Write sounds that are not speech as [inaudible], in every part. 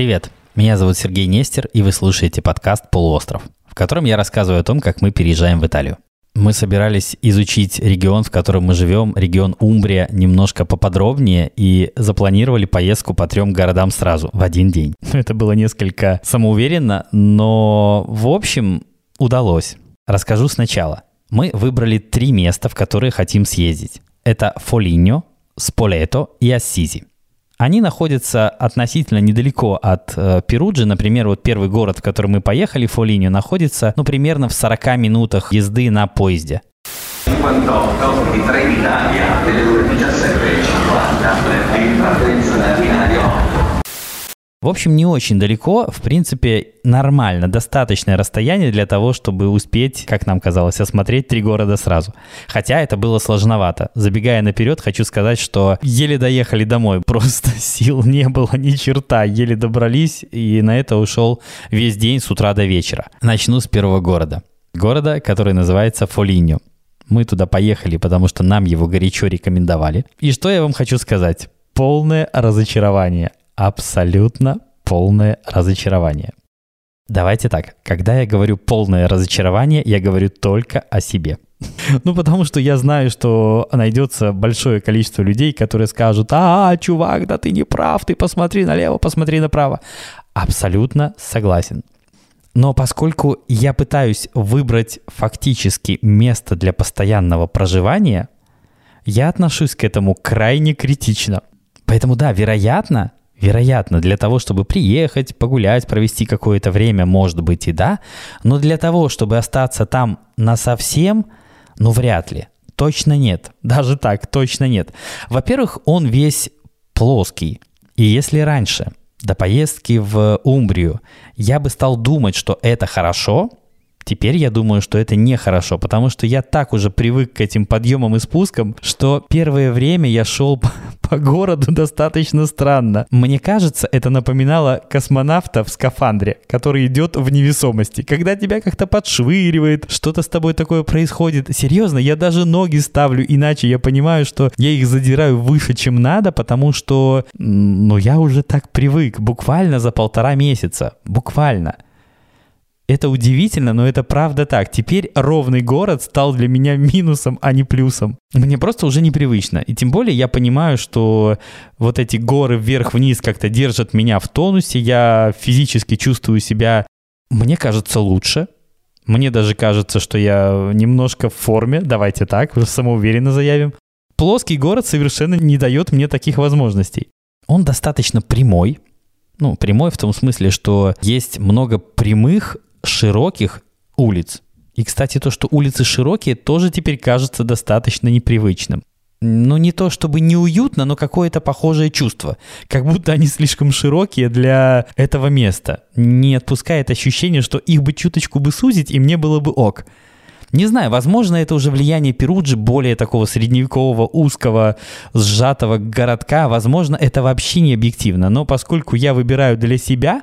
Привет, меня зовут Сергей Нестер, и вы слушаете подкаст «Полуостров», в котором я рассказываю о том, как мы переезжаем в Италию. Мы собирались изучить регион, в котором мы живем, регион Умбрия, немножко поподробнее, и запланировали поездку по трем городам сразу, в один день. [laughs] Это было несколько самоуверенно, но в общем удалось. Расскажу сначала. Мы выбрали три места, в которые хотим съездить. Это Фолиньо, Сполето и Ассизи. Они находятся относительно недалеко от э, Перуджи. Например, вот первый город, в который мы поехали, Фолиньо, находится ну, примерно в 40 минутах езды на поезде. 58 di Trenitalia delle общем, не очень далеко, в принципе, нормально, достаточное расстояние для того, чтобы успеть, как нам казалось, осмотреть три города сразу. Хотя это было сложновато. Забегая наперед, хочу сказать, что еле доехали домой, [laughs] просто сил не было ни черта, еле добрались, и на это ушел весь день с утра до вечера. Начну с первого города. Города, который называется Фолиньо. Мы туда поехали, потому что нам его горячо рекомендовали. И что я вам хочу сказать? Полное разочарование абсолютно полное разочарование. Давайте так, когда я говорю полное разочарование, я говорю только о себе. [laughs] Ну, потому что я знаю, что найдется большое количество людей, которые скажут, а, чувак, да ты не прав, ты посмотри налево, посмотри направо. Абсолютно согласен. Но поскольку я пытаюсь выбрать фактически место для постоянного проживания, я отношусь к этому крайне критично. Поэтому да, вероятно, Вероятно, для того, чтобы приехать, погулять, провести какое-то время, может быть и да, но для того, чтобы остаться там на совсем, ну вряд ли. Точно нет. [laughs] Даже так, точно нет. Во-первых, он весь плоский. И если раньше, до поездки в Умбрию, я бы стал думать, что это хорошо, Теперь я думаю, что это нехорошо, потому что я так уже привык к этим подъемам и спускам, что первое время я шел [laughs] по, по городу достаточно странно. Мне кажется, это напоминало космонавта в скафандре, который идет в невесомости. Когда тебя как-то подшвыривает, что-то с тобой такое происходит. Серьезно, я даже ноги ставлю иначе. Я понимаю, что я их задираю выше, чем надо, потому что, ну, я уже так привык. Буквально за полтора месяца. Буквально. Это удивительно, но это правда так. Теперь ровный город стал для меня минусом, а не плюсом. Мне просто уже непривычно. И тем более я понимаю, что вот эти горы вверх-вниз как-то держат меня в тонусе. Я физически чувствую себя, мне кажется, лучше. Мне даже кажется, что я немножко в форме. Давайте так, самоуверенно заявим. Плоский город совершенно не дает мне таких возможностей. Он достаточно прямой, ну, прямой в том смысле, что есть много прямых широких улиц. И, кстати, то, что улицы широкие, тоже теперь кажется достаточно непривычным. Ну, не то чтобы неуютно, но какое-то похожее чувство. Как будто они слишком широкие для этого места. Не отпускает ощущение, что их бы чуточку бы сузить, и мне было бы ок. Не знаю, возможно, это уже влияние Перуджи, более такого средневекового, узкого, сжатого городка. Возможно, это вообще не объективно. Но поскольку я выбираю для себя,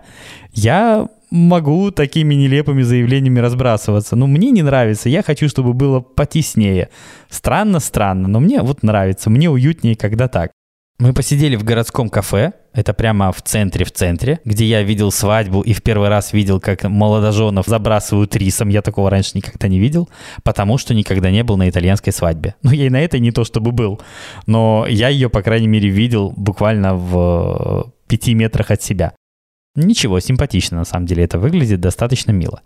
я могу такими нелепыми заявлениями разбрасываться. Но мне не нравится, я хочу, чтобы было потеснее. Странно, странно, но мне вот нравится, мне уютнее, когда так. Мы посидели в городском кафе, это прямо в центре, в центре, где я видел свадьбу и в первый раз видел, как молодоженов забрасывают рисом. Я такого раньше никогда не видел, потому что никогда не был на итальянской свадьбе. Ну, я и на этой не то чтобы был, но я ее, по крайней мере, видел буквально в пяти метрах от себя. Ничего, симпатично на самом деле это выглядит, достаточно мило.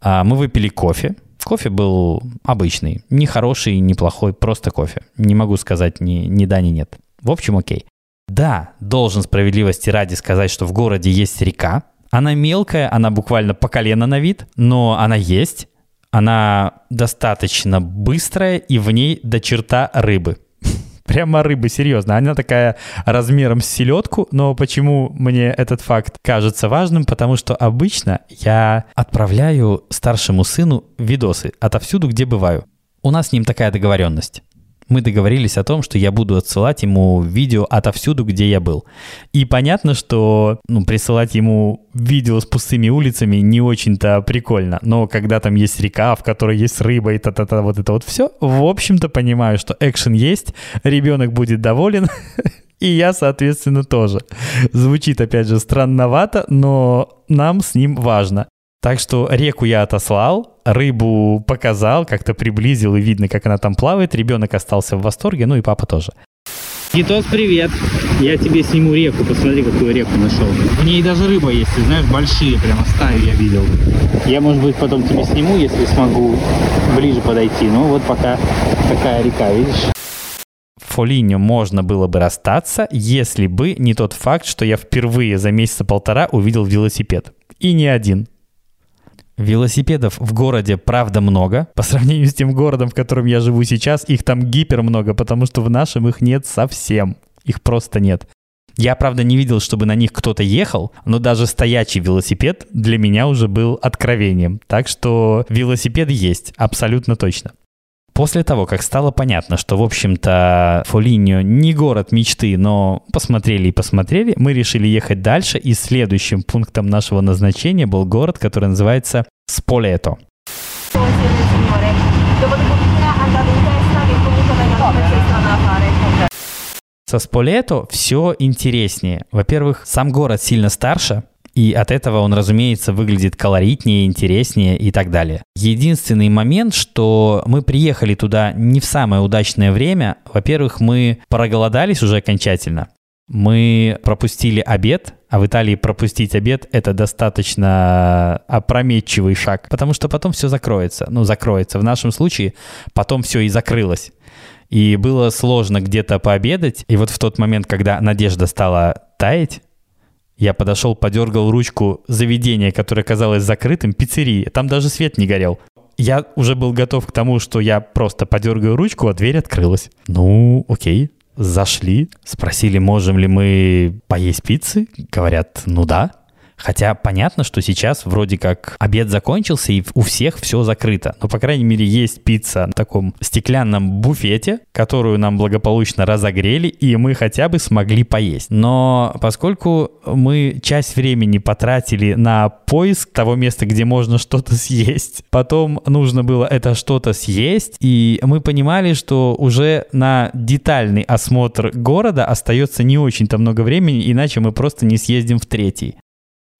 А, мы выпили кофе. Кофе был обычный, не хороший, не плохой, просто кофе. Не могу сказать ни, ни да, ни нет. В общем, окей. Да, должен справедливости ради сказать, что в городе есть река. Она мелкая, она буквально по колено на вид, но она есть. Она достаточно быстрая, и в ней до черта рыбы. Прямо рыба, серьезно. Она такая размером с селедку, но почему мне этот факт кажется важным? Потому что обычно я отправляю старшему сыну видосы отовсюду, где бываю. У нас с ним такая договоренность мы договорились о том, что я буду отсылать ему видео отовсюду, где я был. И понятно, что ну, присылать ему видео с пустыми улицами не очень-то прикольно. Но когда там есть река, в которой есть рыба и та-та-та, вот это вот все, в общем-то понимаю, что экшен есть, ребенок будет доволен, [laughs] И я, соответственно, тоже. Звучит, опять же, странновато, но нам с ним важно. Так что реку я отослал, рыбу показал, как-то приблизил, и видно, как она там плавает. Ребенок остался в восторге, ну и папа тоже. Гитос, привет. Я тебе сниму реку, посмотри, какую реку нашел. В ней даже рыба есть, ты знаешь, большие, прямо стаи я видел. Я, может быть, потом тебе сниму, если смогу ближе подойти. Ну вот пока такая река, видишь? Фолиньо можно было бы расстаться, если бы не тот факт, что я впервые за месяца полтора увидел велосипед. И не один. Велосипедов в городе, правда, много. По сравнению с тем городом, в котором я живу сейчас, их там гипер много, потому что в нашем их нет совсем. Их просто нет. Я, правда, не видел, чтобы на них кто-то ехал, но даже стоячий велосипед для меня уже был откровением. Так что велосипед есть, абсолютно точно. После того, как стало понятно, что, в общем-то, Фолиньо не город мечты, но посмотрели и посмотрели, мы решили ехать дальше, и следующим пунктом нашего назначения был город, который называется Сполето. Со Сполето все интереснее. Во-первых, сам город сильно старше, и от этого он, разумеется, выглядит колоритнее, интереснее и так далее. Единственный момент, что мы приехали туда не в самое удачное время. Во-первых, мы проголодались уже окончательно. Мы пропустили обед, а в Италии пропустить обед – это достаточно опрометчивый шаг, потому что потом все закроется. Ну, закроется. В нашем случае потом все и закрылось. И было сложно где-то пообедать. И вот в тот момент, когда надежда стала таять, я подошел, подергал ручку заведения, которое казалось закрытым, пиццерии. Там даже свет не горел. Я уже был готов к тому, что я просто подергаю ручку, а дверь открылась. Ну, окей. Зашли, спросили, можем ли мы поесть пиццы. Говорят, ну да. Хотя понятно, что сейчас вроде как обед закончился и у всех все закрыто. Но, по крайней мере, есть пицца на таком стеклянном буфете, которую нам благополучно разогрели, и мы хотя бы смогли поесть. Но поскольку мы часть времени потратили на поиск того места, где можно что-то съесть, потом нужно было это что-то съесть, и мы понимали, что уже на детальный осмотр города остается не очень-то много времени, иначе мы просто не съездим в третий.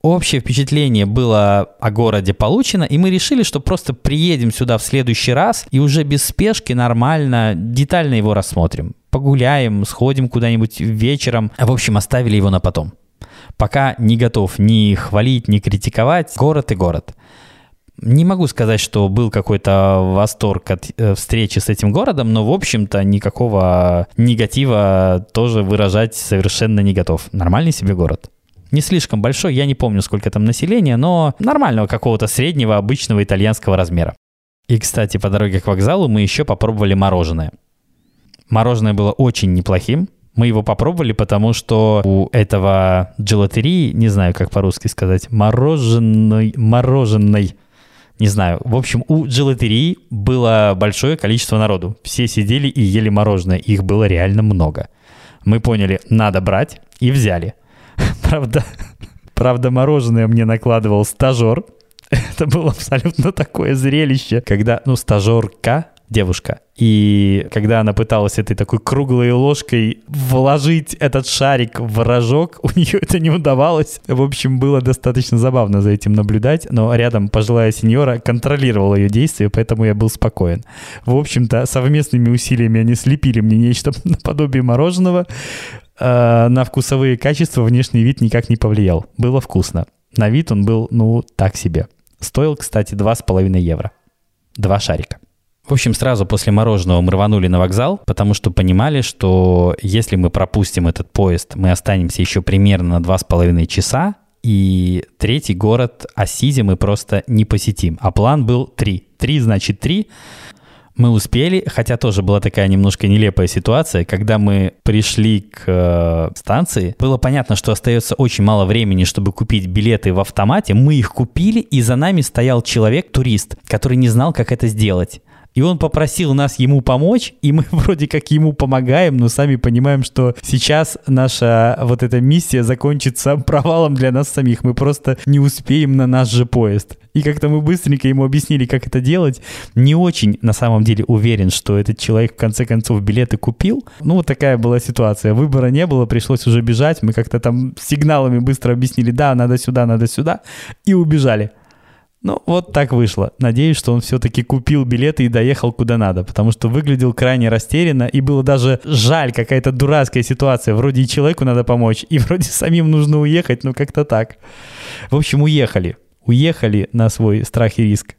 Общее впечатление было о городе получено, и мы решили, что просто приедем сюда в следующий раз и уже без спешки нормально, детально его рассмотрим. Погуляем, сходим куда-нибудь вечером. В общем, оставили его на потом. Пока не готов ни хвалить, ни критиковать. Город и город. Не могу сказать, что был какой-то восторг от э, встречи с этим городом, но, в общем-то, никакого негатива тоже выражать совершенно не готов. Нормальный себе город не слишком большой, я не помню, сколько там населения, но нормального какого-то среднего обычного итальянского размера. И, кстати, по дороге к вокзалу мы еще попробовали мороженое. Мороженое было очень неплохим. Мы его попробовали, потому что у этого джелатерии, не знаю, как по-русски сказать, мороженой, мороженой, не знаю. В общем, у джелатерии было большое количество народу. Все сидели и ели мороженое. Их было реально много. Мы поняли, надо брать, и взяли – Правда, [laughs] правда, мороженое мне накладывал стажер. [laughs] Это было абсолютно такое зрелище, когда, ну, стажерка, девушка. И когда она пыталась этой такой круглой ложкой вложить этот шарик в рожок, [laughs] у нее это не удавалось. В общем, было достаточно забавно за этим наблюдать, но рядом пожилая сеньора контролировала ее действия, поэтому я был спокоен. В общем-то, совместными усилиями они слепили мне нечто наподобие мороженого. Э, на вкусовые качества внешний вид никак не повлиял. Было вкусно. На вид он был, ну, так себе. Стоил, кстати, 2,5 евро. Два шарика. В общем, сразу после мороженого мы рванули на вокзал, потому что понимали, что если мы пропустим этот поезд, мы останемся еще примерно на 2,5 часа, и третий город Асизи мы просто не посетим. А план был три. Три значит три. Мы успели, хотя тоже была такая немножко нелепая ситуация, когда мы пришли к э, станции, было понятно, что остается очень мало времени, чтобы купить билеты в автомате. Мы их купили, и за нами стоял человек, турист, который не знал, как это сделать. И он попросил нас ему помочь, и мы [laughs] вроде как ему помогаем, но сами понимаем, что сейчас наша вот эта миссия закончится провалом для нас самих. Мы просто не успеем на наш же поезд. И как-то мы быстренько ему объяснили, как это делать. Не очень, на самом деле, уверен, что этот человек в конце концов билеты купил. Ну, вот такая была ситуация. Выбора не было, пришлось уже бежать. Мы как-то там сигналами быстро объяснили, да, надо сюда, надо сюда, и убежали. Ну, вот так вышло. Надеюсь, что он все-таки купил билеты и доехал куда надо, потому что выглядел крайне растерянно, и было даже жаль, какая-то дурацкая ситуация. Вроде и человеку надо помочь, и вроде самим нужно уехать, ну как-то так. В общем, уехали. Уехали на свой страх и риск.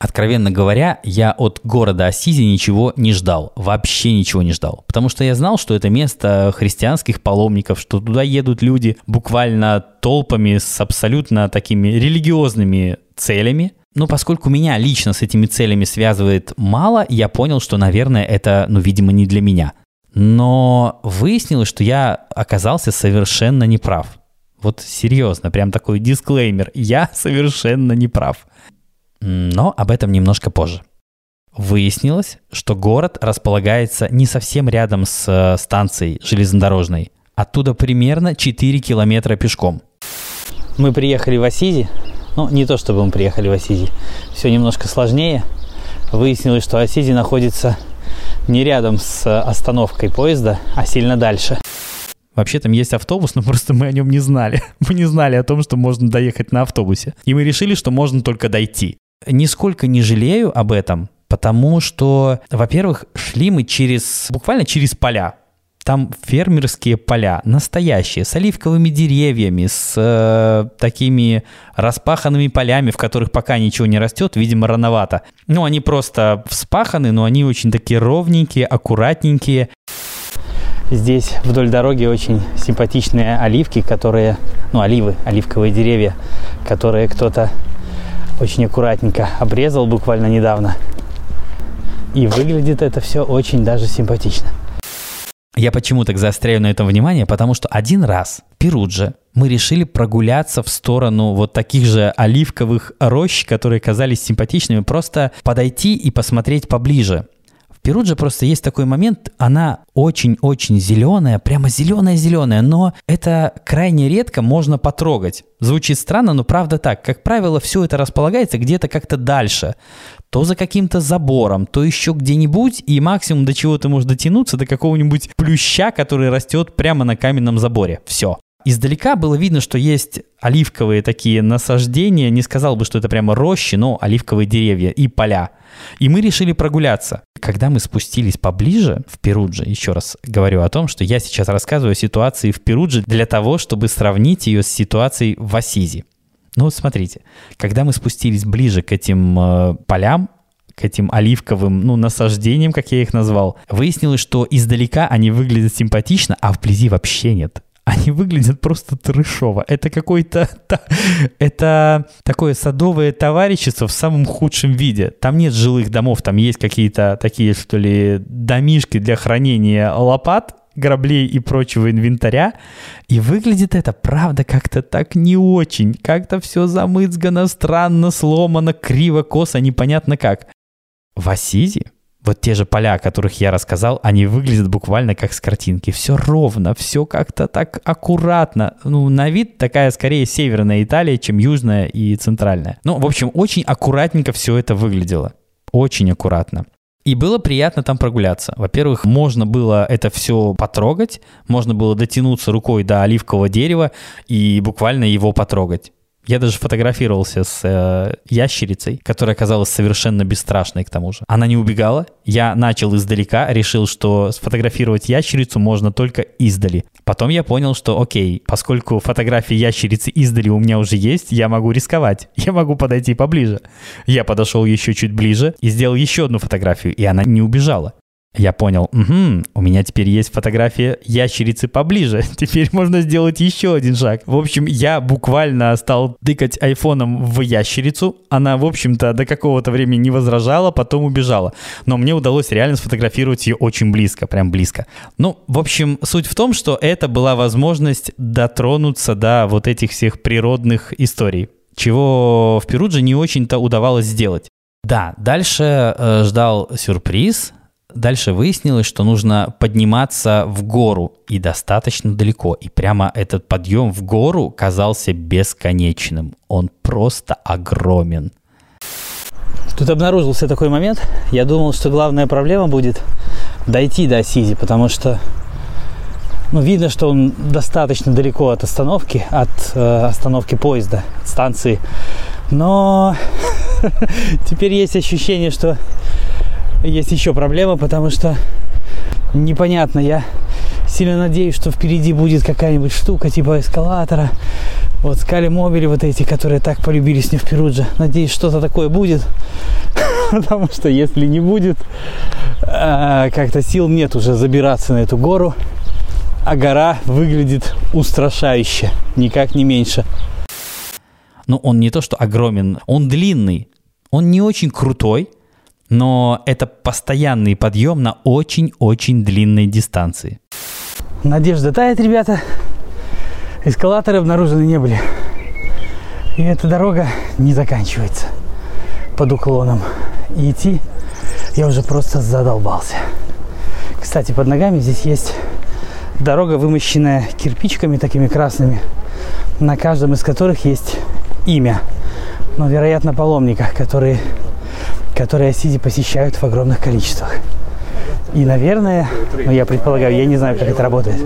Откровенно говоря, я от города Асизи ничего не ждал, вообще ничего не ждал, потому что я знал, что это место христианских паломников, что туда едут люди буквально толпами с абсолютно такими религиозными целями. Но поскольку меня лично с этими целями связывает мало, я понял, что, наверное, это, ну, видимо, не для меня. Но выяснилось, что я оказался совершенно неправ. Вот серьезно, прям такой дисклеймер. Я [laughs] совершенно неправ. Но об этом немножко позже. Выяснилось, что город располагается не совсем рядом с э, станцией железнодорожной. Оттуда примерно 4 километра пешком. Мы приехали в Ассизи. Ну, не то чтобы мы приехали в Ассизи. Все немножко сложнее. Выяснилось, что Ассизи находится не рядом с э, остановкой поезда, а сильно дальше. Вообще там есть автобус, но просто мы о нем не знали. [laughs] Мы не знали о том, что можно доехать на автобусе. И мы решили, что можно только дойти. Нисколько не жалею об этом, потому что, во-первых, шли мы через, буквально через поля. Там фермерские поля, настоящие, с оливковыми деревьями, с э, такими распаханными полями, в которых пока ничего не растет, видимо, рановато. Ну, они просто вспаханы, но они очень такие ровненькие, аккуратненькие. Здесь вдоль дороги очень симпатичные оливки, которые, ну, оливы, оливковые деревья, которые кто-то очень аккуратненько обрезал буквально недавно. И выглядит это все очень даже симпатично. Я почему так заостряю на этом внимание? Потому что один раз в Перудже мы решили прогуляться в сторону вот таких же оливковых рощ, которые казались симпатичными, просто подойти и посмотреть поближе. Перуджа просто есть такой момент, она очень-очень зеленая, прямо зеленая-зеленая, но это крайне редко можно потрогать. Звучит странно, но правда так. Как правило, все это располагается где-то как-то дальше. То за каким-то забором, то еще где-нибудь, и максимум до чего ты можешь дотянуться, до какого-нибудь плюща, который растет прямо на каменном заборе. Все. Издалека было видно, что есть оливковые такие насаждения, не сказал бы, что это прямо рощи, но оливковые деревья и поля. И мы решили прогуляться. Когда мы спустились поближе в Перудже, еще раз говорю о том, что я сейчас рассказываю о ситуации в Перудже для того, чтобы сравнить ее с ситуацией в Асизи. Ну вот смотрите, когда мы спустились ближе к этим э, полям, к этим оливковым, ну, насаждениям, как я их назвал, выяснилось, что издалека они выглядят симпатично, а вблизи вообще нет они выглядят просто трешово. Это какой-то... [laughs] Это такое садовое товарищество в самом худшем виде. Там нет жилых домов, там есть какие-то такие, что ли, домишки для хранения лопат, граблей и прочего инвентаря. И выглядит это, правда, как-то так не очень. Как-то все замыцгано, странно, сломано, криво, косо, непонятно как. В Асизе вот те же поля, о которых я рассказал, они выглядят буквально как с картинки. Все ровно, все как-то так аккуратно. Ну, на вид такая скорее северная Италия, чем южная и центральная. Ну, в общем, очень аккуратненько все это выглядело. Очень аккуратно. И было приятно там прогуляться. Во-первых, можно было это все потрогать, можно было дотянуться рукой до оливкового дерева и буквально его потрогать. Я даже фотографировался с э, ящерицей, которая оказалась совершенно бесстрашной к тому же. Она не убегала. Я начал издалека, решил, что сфотографировать ящерицу можно только издали. Потом я понял, что окей, поскольку фотографии ящерицы издали у меня уже есть, я могу рисковать. [laughs] Я могу подойти поближе. Я подошел еще чуть ближе и сделал еще одну фотографию, и она не убежала. Я понял, угу, у меня теперь есть фотография ящерицы поближе. [laughs] Теперь можно сделать еще один шаг. В общем, я буквально стал тыкать айфоном в ящерицу. Она, в общем-то, до какого-то времени не возражала, потом убежала. Но мне удалось реально сфотографировать ее очень близко, прям близко. Ну, в общем, суть в том, что это была возможность дотронуться до вот этих всех природных историй чего в Перудже не очень-то удавалось сделать. Да, дальше э, ждал сюрприз. Дальше выяснилось, что нужно подниматься в гору и достаточно далеко. И прямо этот подъем в гору казался бесконечным. Он просто огромен. Тут обнаружился такой момент. Я думал, что главная проблема будет дойти до Сизи, потому что ну, видно, что он достаточно далеко от остановки, от э, остановки поезда, от станции. Но [laughs] теперь есть ощущение, что есть еще проблема, потому что непонятно. Я сильно надеюсь, что впереди будет какая-нибудь штука типа эскалатора. Вот скали мобили вот эти, которые так полюбились мне в Перудже. Надеюсь, что-то такое будет. [laughs] Потому что если не будет, э, как-то сил нет уже забираться на эту гору а гора выглядит устрашающе, никак не меньше. Ну, он не то что огромен, он длинный. Он не очень крутой, но это постоянный подъем на очень-очень длинной дистанции. Надежда тает, ребята. Эскалаторы обнаружены не были. И эта дорога не заканчивается под уклоном. И идти я уже просто задолбался. Кстати, под ногами здесь есть Дорога вымощенная кирпичиками такими красными, на каждом из которых есть имя. Но, вероятно, паломниках, которые, которые Осиди посещают в огромных количествах. И, наверное, ну я предполагаю, я не знаю, как это работает.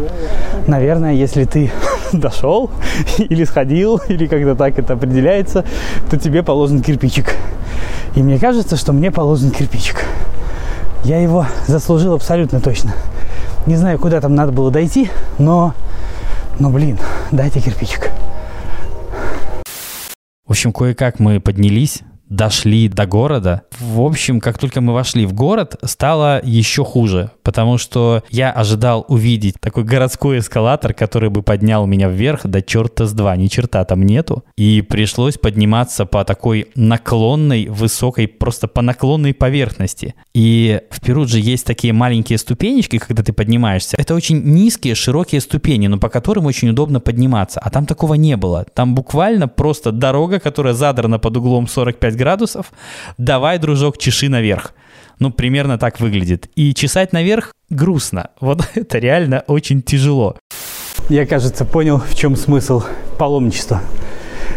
Наверное, если ты [laughs] дошел или сходил, или как-то так это определяется, то тебе положен кирпичик. И мне кажется, что мне положен кирпичик. Я его заслужил абсолютно точно. Не знаю, куда там надо было дойти, но, но блин, дайте кирпичик. В общем, кое-как мы поднялись, дошли до города. В общем, как только мы вошли в город, стало еще хуже, потому что я ожидал увидеть такой городской эскалатор, который бы поднял меня вверх до черта с два. Ни черта там нету. И пришлось подниматься по такой наклонной, высокой, просто по наклонной поверхности. И в Перудже есть такие маленькие ступенечки, когда ты поднимаешься. Это очень низкие, широкие ступени, но по которым очень удобно подниматься. А там такого не было. Там буквально просто дорога, которая задрана под углом 45 градусов, давай, дружок, чеши наверх. Ну, примерно так выглядит. И чесать наверх грустно. Вот [laughs] это реально очень тяжело. Я, кажется, понял, в чем смысл паломничества.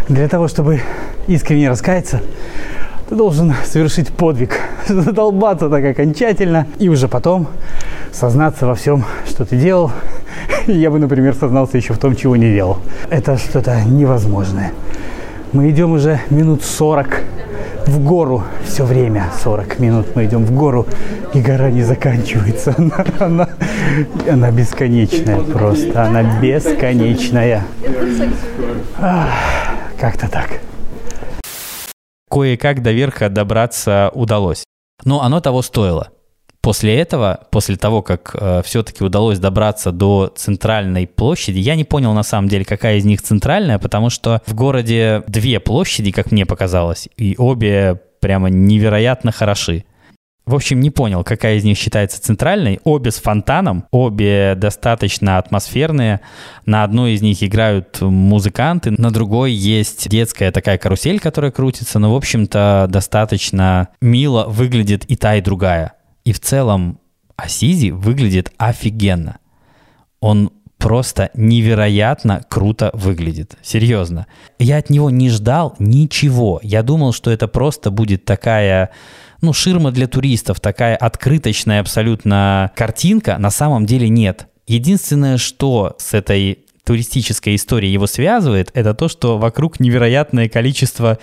Для того, чтобы искренне раскаяться, ты должен совершить подвиг, [laughs] задолбаться так окончательно, и уже потом сознаться во всем, что ты делал. [laughs] Я бы, например, сознался еще в том, чего не делал. Это что-то невозможное. Мы идем уже минут 40 в гору все время, 40 минут мы идем в гору, и гора не заканчивается. [laughs] Она, она, она бесконечная просто, она бесконечная. Как-то так. Кое-как до верха добраться удалось. Но оно того стоило. После этого, после того, как э, все-таки удалось добраться до центральной площади, я не понял на самом деле, какая из них центральная, потому что в городе две площади, как мне показалось, и обе прямо невероятно хороши. В общем, не понял, какая из них считается центральной. Обе с фонтаном, обе достаточно атмосферные. На одной из них играют музыканты, на другой есть детская такая карусель, которая крутится. Но, в общем-то, достаточно мило выглядит и та, и другая. И в целом Асизи выглядит офигенно. Он просто невероятно круто выглядит. Серьезно. Я от него не ждал ничего. Я думал, что это просто будет такая, ну, ширма для туристов, такая открыточная абсолютно картинка. На самом деле нет. Единственное, что с этой туристической историей его связывает, это то, что вокруг невероятное количество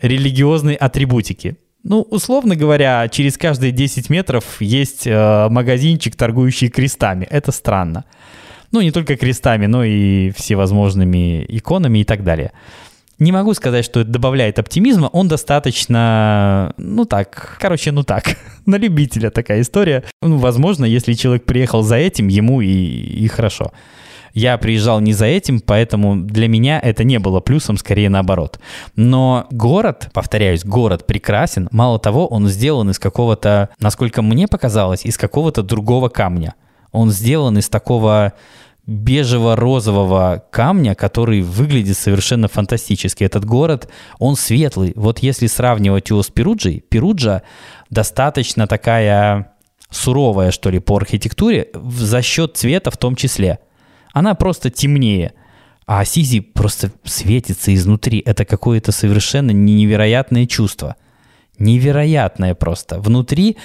религиозной атрибутики. Ну, условно говоря, через каждые 10 метров есть э, магазинчик, торгующий крестами. Это странно. Ну, не только крестами, но и всевозможными иконами и так далее. Не могу сказать, что это добавляет оптимизма, он достаточно, ну так, короче, ну так, [laughs] на любителя такая история. Ну, возможно, если человек приехал за этим, ему и, и хорошо. Я приезжал не за этим, поэтому для меня это не было плюсом, скорее наоборот. Но город, повторяюсь, город прекрасен. Мало того, он сделан из какого-то, насколько мне показалось, из какого-то другого камня. Он сделан из такого бежево-розового камня, который выглядит совершенно фантастически. Этот город, он светлый. Вот если сравнивать его с Перуджей, Перуджа достаточно такая суровая, что ли, по архитектуре, за счет цвета в том числе. Она просто темнее. А Асизи просто светится изнутри. Это какое-то совершенно невероятное чувство. Невероятное просто. Внутри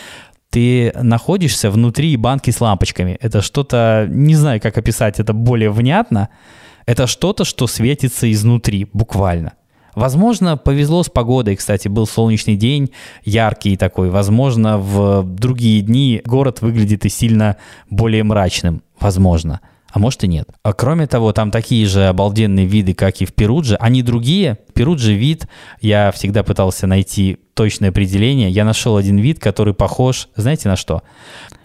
ты находишься внутри банки с лампочками. Это что-то, не знаю, как описать это более внятно. Это что-то, что светится изнутри, буквально. Возможно, повезло с погодой. Кстати, был солнечный день, яркий такой. Возможно, в другие дни город выглядит и сильно более мрачным. Возможно а может и нет. А кроме того, там такие же обалденные виды, как и в Перудже. Они другие. Перудже вид, я всегда пытался найти точное определение. Я нашел один вид, который похож, знаете на что?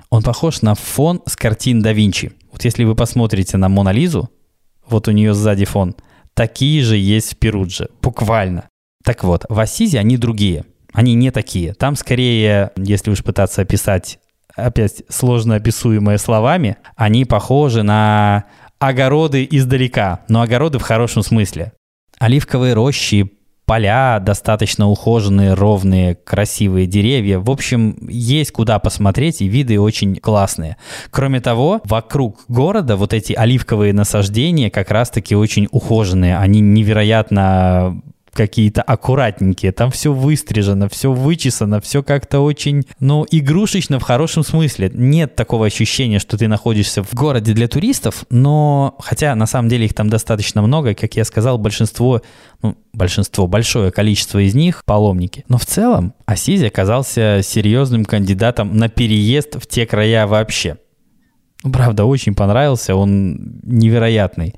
Он похож на фон с картин да Винчи. Вот если вы посмотрите на Мона Лизу, вот у нее сзади фон, такие же есть в Перудже, буквально. Так вот, в Ассизе они другие. Они не такие. Там скорее, если уж пытаться описать опять сложно описуемые словами, они похожи на огороды издалека, но огороды в хорошем смысле. Оливковые рощи, поля достаточно ухоженные, ровные, красивые деревья. В общем, есть куда посмотреть, и виды очень классные. Кроме того, вокруг города вот эти оливковые насаждения как раз-таки очень ухоженные. Они невероятно какие-то аккуратненькие, там все выстрижено, все вычесано, все как-то очень, ну, игрушечно в хорошем смысле. Нет такого ощущения, что ты находишься в городе для туристов, но, хотя на самом деле их там достаточно много, как я сказал, большинство, ну, большинство, большое количество из них паломники. Но в целом Ассизи оказался серьезным кандидатом на переезд в те края вообще. Правда, очень понравился, он невероятный.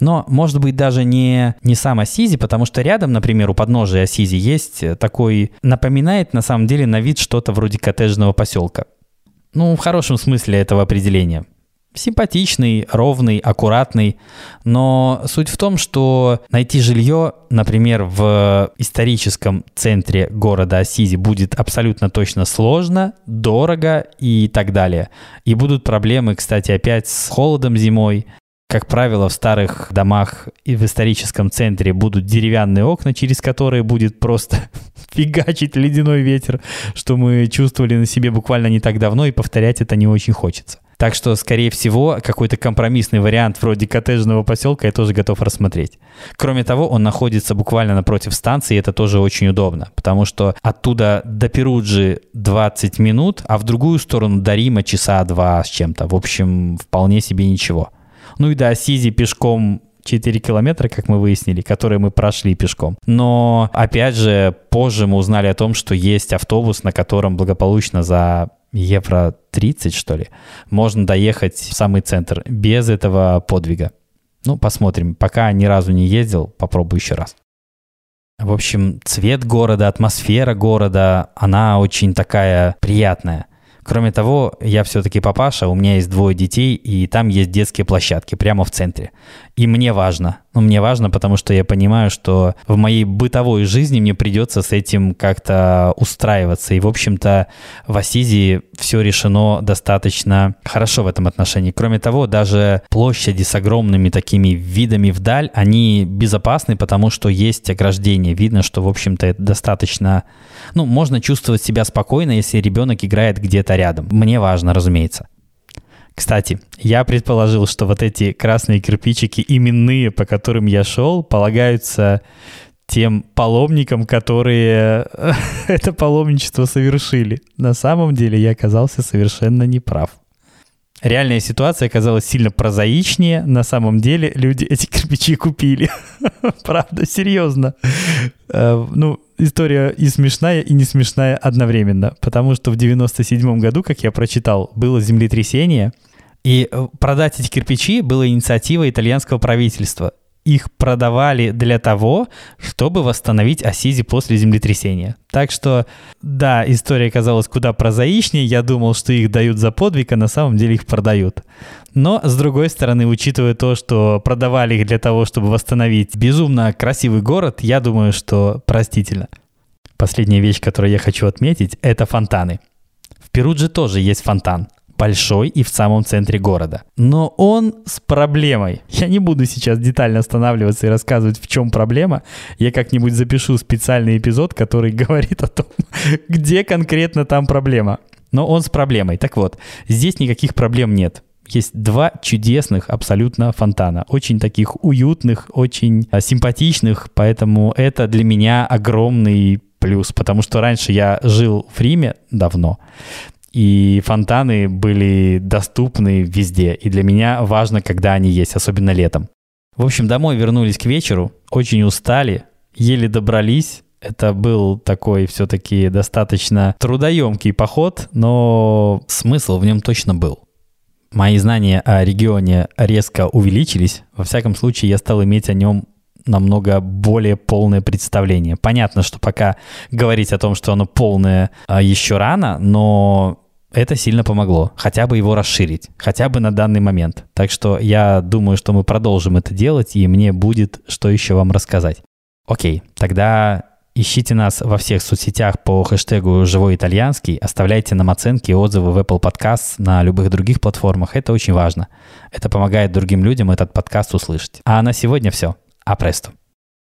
Но, может быть, даже не, не сам Ассизи, потому что рядом, например, у подножия Ассизи есть такой, напоминает на самом деле на вид что-то вроде коттеджного поселка. Ну, в хорошем смысле этого определения симпатичный, ровный, аккуратный. Но суть в том, что найти жилье, например, в историческом центре города Асизи будет абсолютно точно сложно, дорого и так далее. И будут проблемы, кстати, опять с холодом зимой. Как правило, в старых домах и в историческом центре будут деревянные окна, через которые будет просто [laughs] фигачить ледяной ветер, что мы чувствовали на себе буквально не так давно, и повторять это не очень хочется. Так что, скорее всего, какой-то компромиссный вариант вроде коттеджного поселка я тоже готов рассмотреть. Кроме того, он находится буквально напротив станции, и это тоже очень удобно, потому что оттуда до Перуджи 20 минут, а в другую сторону до Рима часа два с чем-то. В общем, вполне себе ничего. Ну и до Асизи пешком 4 километра, как мы выяснили, которые мы прошли пешком. Но, опять же, позже мы узнали о том, что есть автобус, на котором благополучно за евро 30, что ли, можно доехать в самый центр без этого подвига. Ну, посмотрим. Пока ни разу не ездил, попробую еще раз. В общем, цвет города, атмосфера города, она очень такая приятная – Кроме того, я все-таки папаша, у меня есть двое детей, и там есть детские площадки прямо в центре. И мне важно. Ну, мне важно, потому что я понимаю, что в моей бытовой жизни мне придется с этим как-то устраиваться. И, в общем-то, в Асизи все решено достаточно хорошо в этом отношении. Кроме того, даже площади с огромными такими видами вдаль, они безопасны, потому что есть ограждение. Видно, что, в общем-то, это достаточно... Ну, можно чувствовать себя спокойно, если ребенок играет где-то рядом. Мне важно, разумеется. Кстати, я предположил, что вот эти красные кирпичики именные, по которым я шел, полагаются тем паломникам, которые [laughs] это паломничество совершили. На самом деле я оказался совершенно неправ. Реальная ситуация оказалась сильно прозаичнее. На самом деле люди [laughs] эти кирпичи купили. [laughs] Правда, серьезно. Э, ну, история и смешная, и не смешная одновременно. Потому что в 97 году, как я прочитал, было землетрясение. И э, продать эти кирпичи была инициатива итальянского правительства их продавали для того, чтобы восстановить Асизи после землетрясения. Так что, да, история казалась куда прозаичнее. Я думал, что их дают за подвиг, а на самом деле их продают. Но, с другой стороны, учитывая то, что продавали их для того, чтобы восстановить безумно красивый город, я думаю, что простительно. Последняя вещь, которую я хочу отметить, это фонтаны. В Перудже тоже есть фонтан. Большой и в самом центре города. Но он с проблемой. Я не буду сейчас детально останавливаться и рассказывать, в чем проблема. Я как-нибудь запишу специальный эпизод, который [laughs] говорит о том, где конкретно там проблема. Но он с проблемой. Так вот, здесь никаких проблем нет. Есть два чудесных абсолютно фонтана. Очень таких уютных, очень а, симпатичных. Поэтому это для меня огромный плюс. Потому что раньше я жил в Риме давно и фонтаны были доступны везде. И для меня важно, когда они есть, особенно летом. В общем, домой вернулись к вечеру, очень устали, еле добрались. Это был такой все-таки достаточно трудоемкий поход, но смысл в нем точно был. Мои знания о регионе резко увеличились. Во всяком случае, я стал иметь о нем намного более полное представление. Понятно, что пока говорить о том, что оно полное, а, еще рано, но это сильно помогло. Хотя бы его расширить. Хотя бы на данный момент. Так что я думаю, что мы продолжим это делать, и мне будет что еще вам рассказать. Окей, тогда ищите нас во всех соцсетях по хэштегу «Живой итальянский», оставляйте нам оценки и отзывы в Apple Podcasts на любых других платформах. Это очень важно. Это помогает другим людям этот подкаст услышать. А на сегодня все. А престо.